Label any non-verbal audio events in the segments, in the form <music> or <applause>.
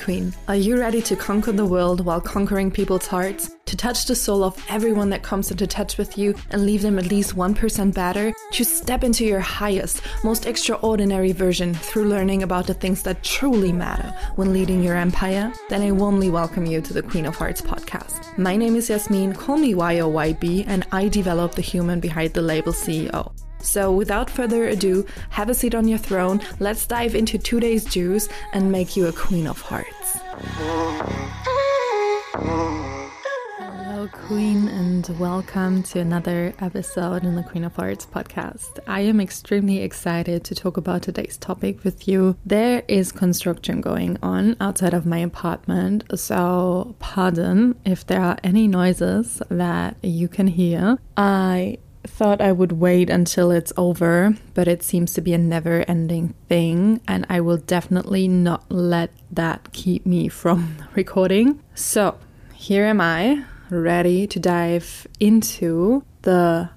Queen. Are you ready to conquer the world while conquering people's hearts? To touch the soul of everyone that comes into touch with you and leave them at least 1% better? To step into your highest, most extraordinary version through learning about the things that truly matter when leading your empire? Then I warmly welcome you to the Queen of Hearts podcast. My name is Yasmin, call me YOYB, and I develop the human behind the label CEO. So, without further ado, have a seat on your throne, let's dive into today's juice and make you a Queen of Hearts. Hello, Queen, and welcome to another episode in the Queen of Hearts podcast. I am extremely excited to talk about today's topic with you. There is construction going on outside of my apartment, so pardon if there are any noises that you can hear. I thought I would wait until it's over, but it seems to be a never ending thing, and I will definitely not let that keep me from <laughs> recording. So, here am I, ready to dive into the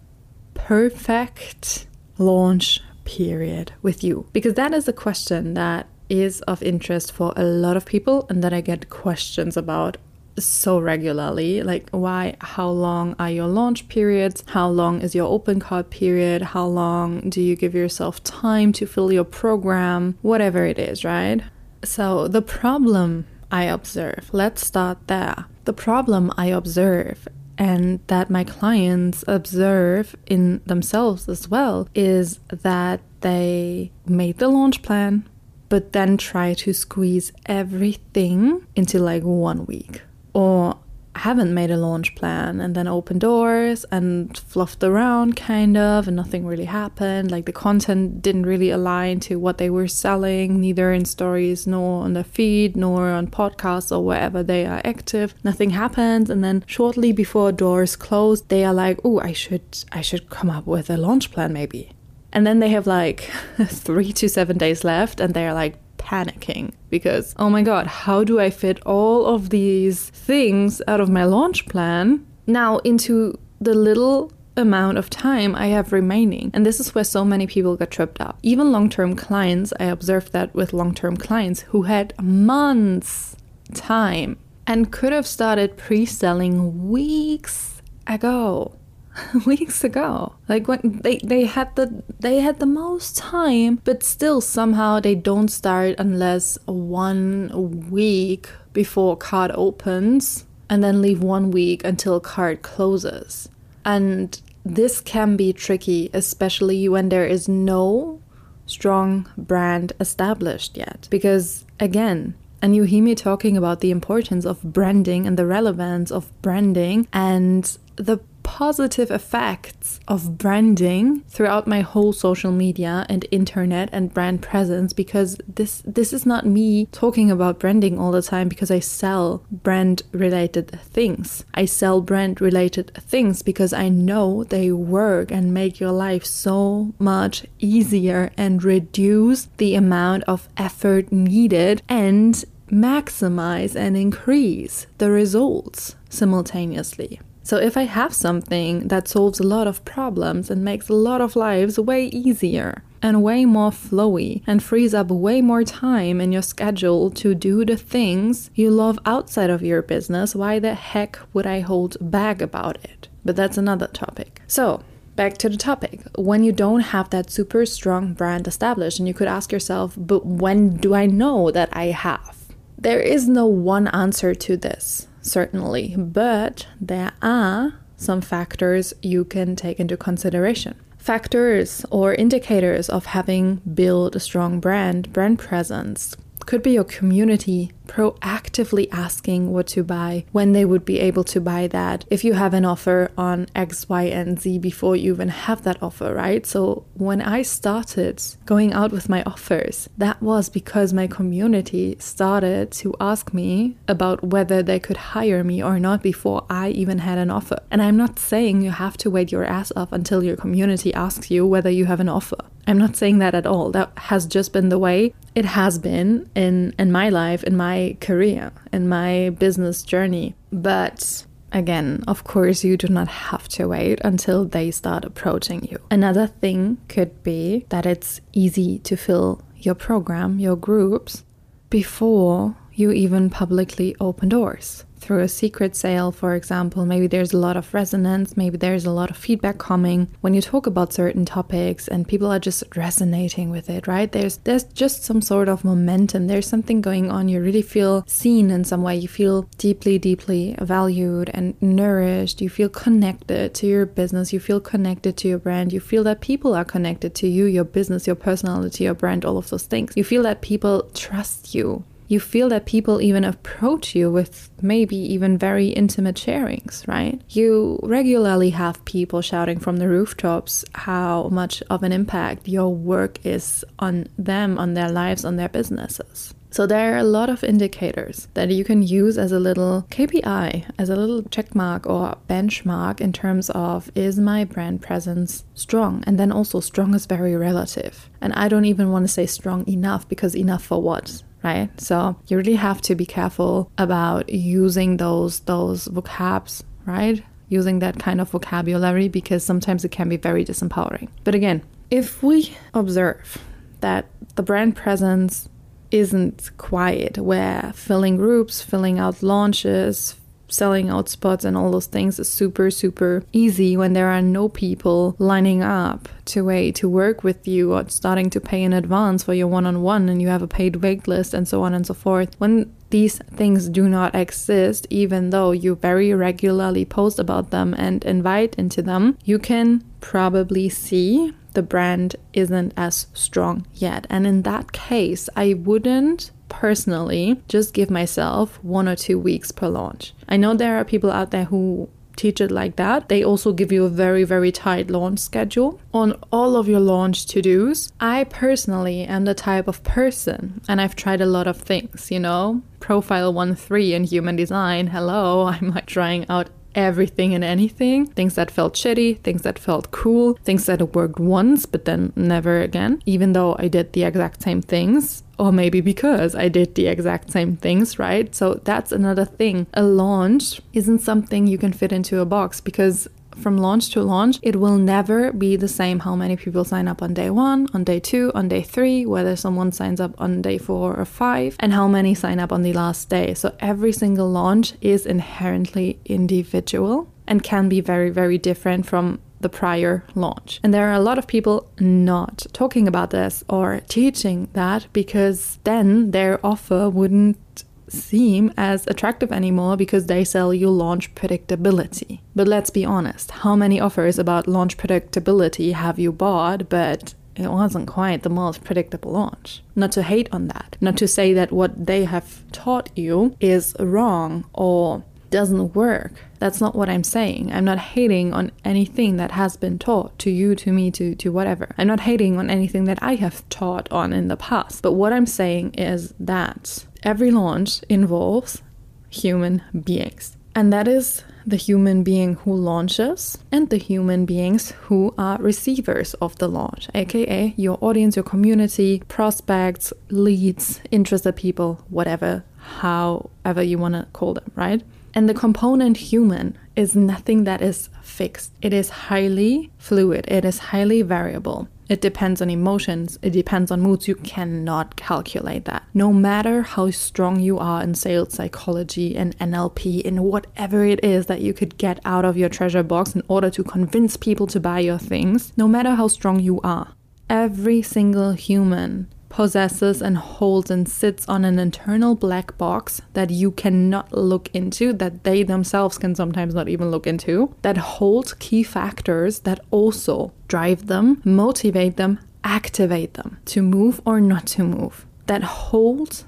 perfect launch period with you, because that is a question that is of interest for a lot of people and that I get questions about so regularly. Like why how long are your launch periods? How long is your open cart period? How long do you give yourself time to fill your program? Whatever it is right? So the problem i observe let's start there. The problem i observe and that my clients observe in themselves as well is that they made the launch plan but then try to squeeze everything into like one week or haven't made a launch plan and then opened doors and fluffed around kind of and nothing really happened. Like the content didn't really align to what they were selling neither in stories nor on the feed nor on podcasts or wherever they are active. Nothing happens and then shortly before doors close they are like oh i should i should come up with a launch plan maybe. And then they have like <laughs> 3 to 7 days left and they're like panicking because, oh my god, how do I fit all of these things out of my launch plan now into the little amount of time I have remaining. And this is where so many people get tripped up. Even long term clients, I observed that with long term clients who had months' time and could have started pre selling weeks ago. <laughs> weeks ago. Like when they they had the they had the most time but still somehow they don't start unless one week before card opens and then leave one week until card closes. And this can be tricky especially when there is no strong brand established yet. Because again and you hear me talking about the importance of branding and the relevance of branding and the positive effects of branding throughout my whole social media and internet and brand presence because this this is not me talking about branding all the time because I sell brand related things. I sell brand related things because I know they work and make your life so much easier and reduce the amount of effort needed and maximize and increase the results simultaneously. So, if I have something that solves a lot of problems and makes a lot of lives way easier and way more flowy and frees up way more time in your schedule to do the things you love outside of your business, why the heck would I hold back about it? But that's another topic. So, back to the topic. When you don't have that super strong brand established, and you could ask yourself, but when do I know that I have? There is no one answer to this certainly, but there are some factors you can take into consideration. Factors or indicators of having built a strong brand, brand presence, could be your community proactively asking what to buy, when they would be able to buy that, if you have an offer on X, Y, and Z before you even have that offer, right? So when I started going out with my offers, that was because my community started to ask me about whether they could hire me or not before I even had an offer. And I'm not saying you have to wait your ass off until your community asks you whether you have an offer. I'm not saying that at all. That has just been the way it has been in in my life, in my career, in my business journey. But again, of course, you do not have to wait until they start approaching you. Another thing could be that it's easy to fill your program, your groups before you even publicly open doors through a secret sale, for example, maybe there's a lot of resonance, maybe there's a lot of feedback coming when you talk about certain topics and people are just resonating with it, right? There's there's just some sort of momentum. There's something going on. You really feel seen in some way. You feel deeply, deeply valued and nourished. You feel connected to your business. You feel connected to your brand. You feel that people are connected to you, your business, your personality, your brand, all of those things. You feel that people trust you you feel that people even approach you with maybe even very intimate sharings, right? You regularly have people shouting from the rooftops how much of an impact your work is on them, on their lives, on their businesses. So there are a lot of indicators that you can use as a little KPI, as a little check mark or benchmark in terms of is my brand presence strong? And then also strong is very relative. And I don't even want to say strong enough because enough for what? Right? So you really have to be careful about using those those vocabs, right? Using that kind of vocabulary because sometimes it can be very disempowering. But again, if we observe that the brand presence isn't quiet, where filling groups, filling out launches, selling out spots and all those things is super, super easy when there are no people lining up to wait to work with you or starting to pay in advance for your one on one and you have a paid wait list and so on and so forth. When these things do not exist, even though you very regularly post about them and invite into them, you can probably see the brand isn't as strong yet. And in that case, I wouldn't personally just give myself one or two weeks per launch. I know there are people out there who teach it like that. They also give you a very, very tight launch schedule on all of your launch to dos. I personally am the type of person, and I've tried a lot of things, you know, profile 1 3 in human design. Hello, <laughs> I'm like trying out everything and anything. Things that felt shitty, things that felt cool, things that worked once but then never again, even though I did the exact same things. Or maybe because I did the exact same things, right? So that's another thing. A launch isn't something you can fit into a box because from launch to launch, it will never be the same how many people sign up on day one, on day two, on day three, whether someone signs up on day four or five, and how many sign up on the last day. So every single launch is inherently individual and can be very, very different from the prior launch. And there are a lot of people not talking about this or teaching that because then their offer wouldn't seem as attractive anymore because they sell you launch predictability. But let's be honest, how many offers about launch predictability have you bought but it wasn't quite the most predictable launch. Not to hate on that, not to say that what they have taught you is wrong or doesn't work. That's not what I'm saying. I'm not hating on anything that has been taught to you, to me, to, to whatever. I'm not hating on anything that I have taught on in the past. But what I'm saying is that every launch involves human beings. And that is the human being who launches and the human beings who are receivers of the launch, aka your audience, your community, prospects, leads, interested people, whatever, however you want to call them, right? And the component human is nothing that is fixed. It is highly fluid, it is highly variable. It depends on emotions, it depends on moods. You cannot calculate that. No matter how strong you are in sales psychology and NLP, in whatever it is that you could get out of your treasure box in order to convince people to buy your things, no matter how strong you are, every single human possesses and holds and sits on an internal black box that you cannot look into, that they themselves can sometimes not even look into, that holds key factors that also drive them, motivate them, activate them to move or not to move, that hold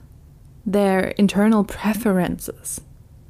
their internal preferences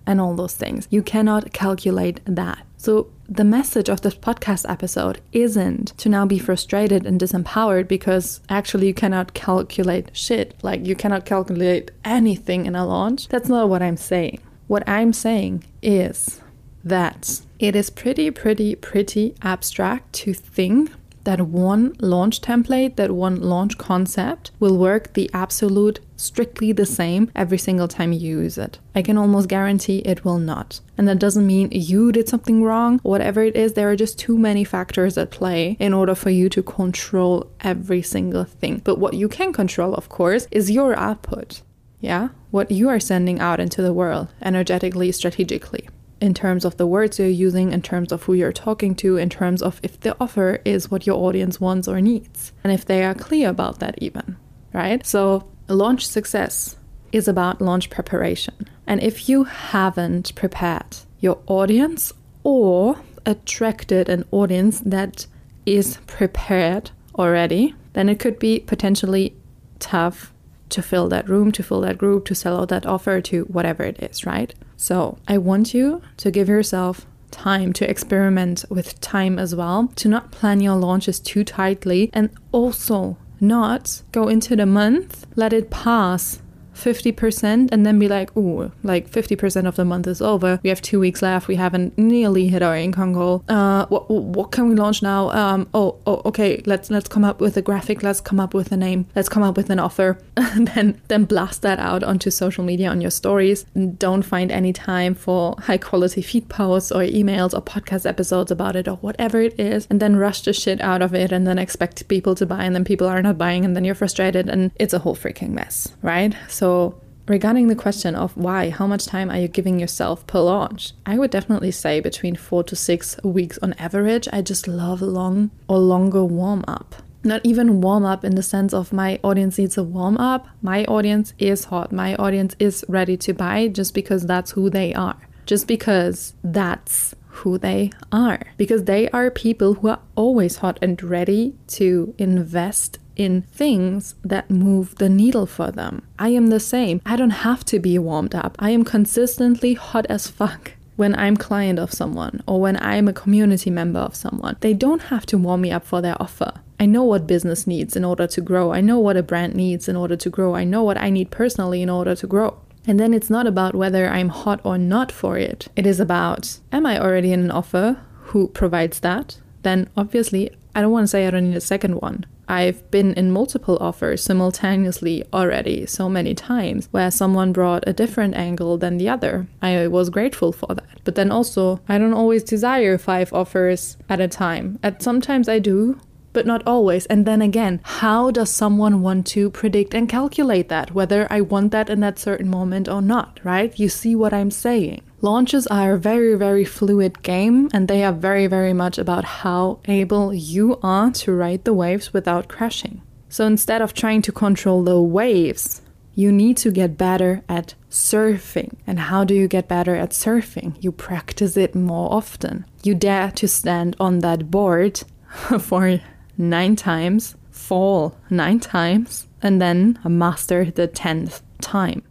and all those things. You cannot calculate that. So the message of this podcast episode isn't to now be frustrated and disempowered because actually you cannot calculate shit. Like you cannot calculate anything in a launch. That's not what I'm saying. What I'm saying is that it is pretty, pretty, pretty abstract to think that one launch template, that one launch concept will work the absolute strictly the same every single time you use it. I can almost guarantee it will not. And that doesn't mean you did something wrong. Whatever it is, there are just too many factors at play in order for you to control every single thing. But what you can control, of course, is your output. Yeah, what you are sending out into the world energetically, strategically in terms of the words you're using, in terms of who you're talking to, in terms of if the offer is what your audience wants or needs, and if they are clear about that, even, right? So, launch success is about launch preparation. And if you haven't prepared your audience or attracted an audience that is prepared already, then it could be potentially tough to fill that room, to fill that group, to sell out that offer, to whatever it is, right? So I want you to give yourself time to experiment with time as well, to not plan your launches too tightly, and also not go into the month, let it pass 50% and then be like, ooh, like 50% of the month is over. We have two weeks left. We haven't nearly hit our income goal. Uh, what, what can we launch now? Um, oh, oh, okay. Let's let's come up with a graphic. Let's come up with a name. Let's come up with an offer. <laughs> and then then blast that out onto social media on your stories. Don't find any time for high quality feed posts or emails or podcast episodes about it or whatever it is. And then rush the shit out of it and then expect people to buy and then people are not buying and then you're frustrated and it's a whole freaking mess, right? So so, regarding the question of why, how much time are you giving yourself per launch? I would definitely say between four to six weeks on average. I just love long or longer warm up. Not even warm up in the sense of my audience needs a warm up. My audience is hot. My audience is ready to buy just because that's who they are. Just because that's who they are. Because they are people who are always hot and ready to invest in things that move the needle for them. I am the same. I don't have to be warmed up. I am consistently hot as fuck when I'm client of someone or when I'm a community member of someone. They don't have to warm me up for their offer. I know what business needs in order to grow. I know what a brand needs in order to grow. I know what I need personally in order to grow. And then it's not about whether I'm hot or not for it. It is about am I already in an offer who provides that? Then obviously, I don't want to say I don't need a second one. I've been in multiple offers simultaneously already so many times where someone brought a different angle than the other. I was grateful for that. But then also, I don't always desire five offers at a time. At sometimes I do, but not always. And then again, how does someone want to predict and calculate that, whether I want that in that certain moment or not, right? You see what I'm saying. Launches are a very, very fluid game, and they are very, very much about how able you are to ride the waves without crashing. So instead of trying to control the waves, you need to get better at surfing. And how do you get better at surfing? You practice it more often. You dare to stand on that board <laughs> for nine times, fall nine times, and then master the tenth time.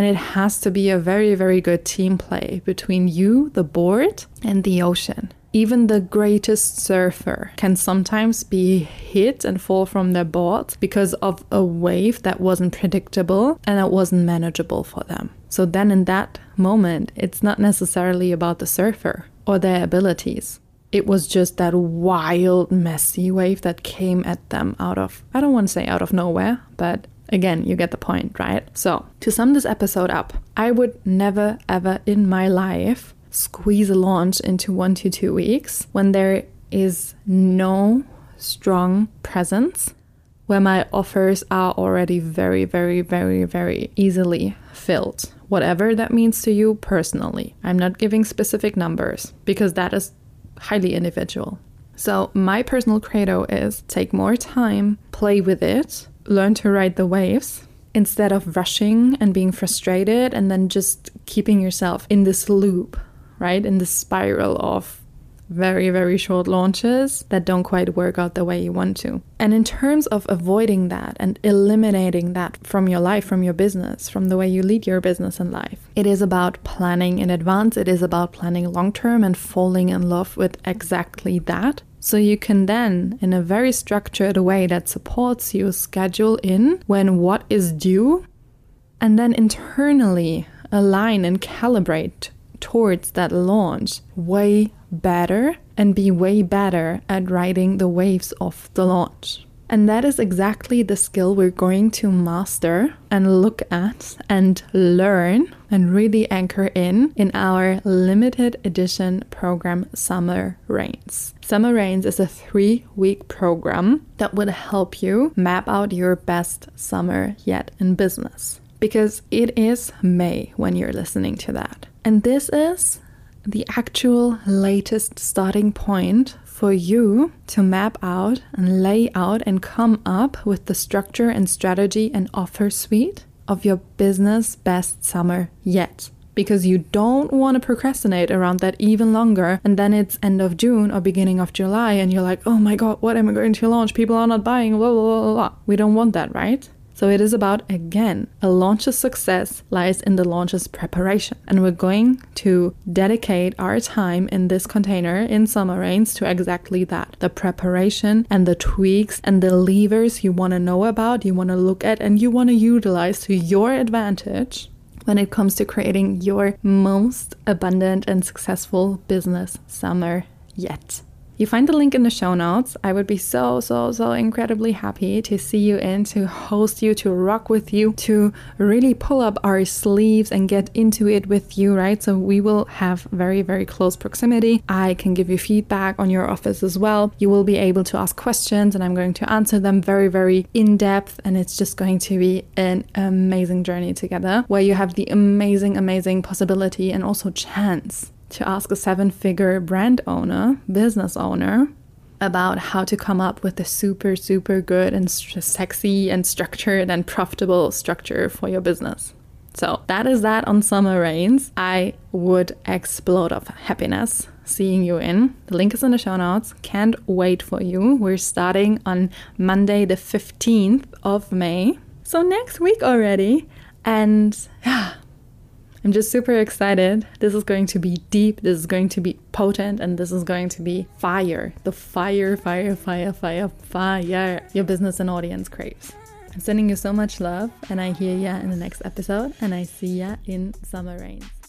And it has to be a very, very good team play between you, the board, and the ocean. Even the greatest surfer can sometimes be hit and fall from their board because of a wave that wasn't predictable and that wasn't manageable for them. So, then in that moment, it's not necessarily about the surfer or their abilities it was just that wild, messy wave that came at them out of, I don't want to say out of nowhere, but again, you get the point, right? So, to sum this episode up, I would never ever in my life squeeze a launch into one to two weeks when there is no strong presence where my offers are already very, very, very, very easily filled. Whatever that means to you personally. I'm not giving specific numbers because that is highly individual. So, my personal credo is take more time, play with it, learn to ride the waves instead of rushing and being frustrated and then just keeping yourself in this loop, right? In this spiral of very, very short launches that don't quite work out the way you want to. And in terms of avoiding that and eliminating that from your life, from your business, from the way you lead your business and life, it is about planning in advance. It is about planning long term and falling in love with exactly that. So you can then, in a very structured way that supports you, schedule in when what is due and then internally align and calibrate towards that launch way better and be way better at riding the waves of the launch. And that is exactly the skill we're going to master and look at and learn and really anchor in in our limited edition program Summer Reigns. Summer Reigns is a three week program that would help you map out your best summer yet in business. Because it is May when you're listening to that. And this is the actual latest starting point for you to map out and lay out and come up with the structure and strategy and offer suite of your business best summer yet. Because you don't want to procrastinate around that even longer, and then it's end of June or beginning of July, and you're like, oh my god, what am I going to launch? People are not buying, blah, blah, blah, blah. We don't want that, right? So it is about, again, a launch's success lies in the launch's preparation. And we're going to dedicate our time in this container in Summer Reigns to exactly that the preparation and the tweaks and the levers you want to know about, you want to look at, and you want to utilize to your advantage when it comes to creating your most abundant and successful business summer yet. You find the link in the show notes. I would be so, so, so incredibly happy to see you in, to host you, to rock with you, to really pull up our sleeves and get into it with you, right? So we will have very, very close proximity. I can give you feedback on your office as well. You will be able to ask questions and I'm going to answer them very, very in depth. And it's just going to be an amazing journey together where you have the amazing, amazing possibility and also chance to ask a seven figure brand owner, business owner, about how to come up with a super, super good and sexy and structured and profitable structure for your business. So that is that on Summer Reigns. I would explode of happiness seeing you in. The link is in the show notes. Can't wait for you. We're starting on Monday, the 15th of May. So next week already. And <sighs> yeah, I'm just super excited. This is going to be deep, this is going to be potent, and this is going to be fire. The fire, fire, fire, fire, fire your business and audience craves. I'm sending you so much love, and I hear ya in the next episode, and I see ya in Summer Reigns.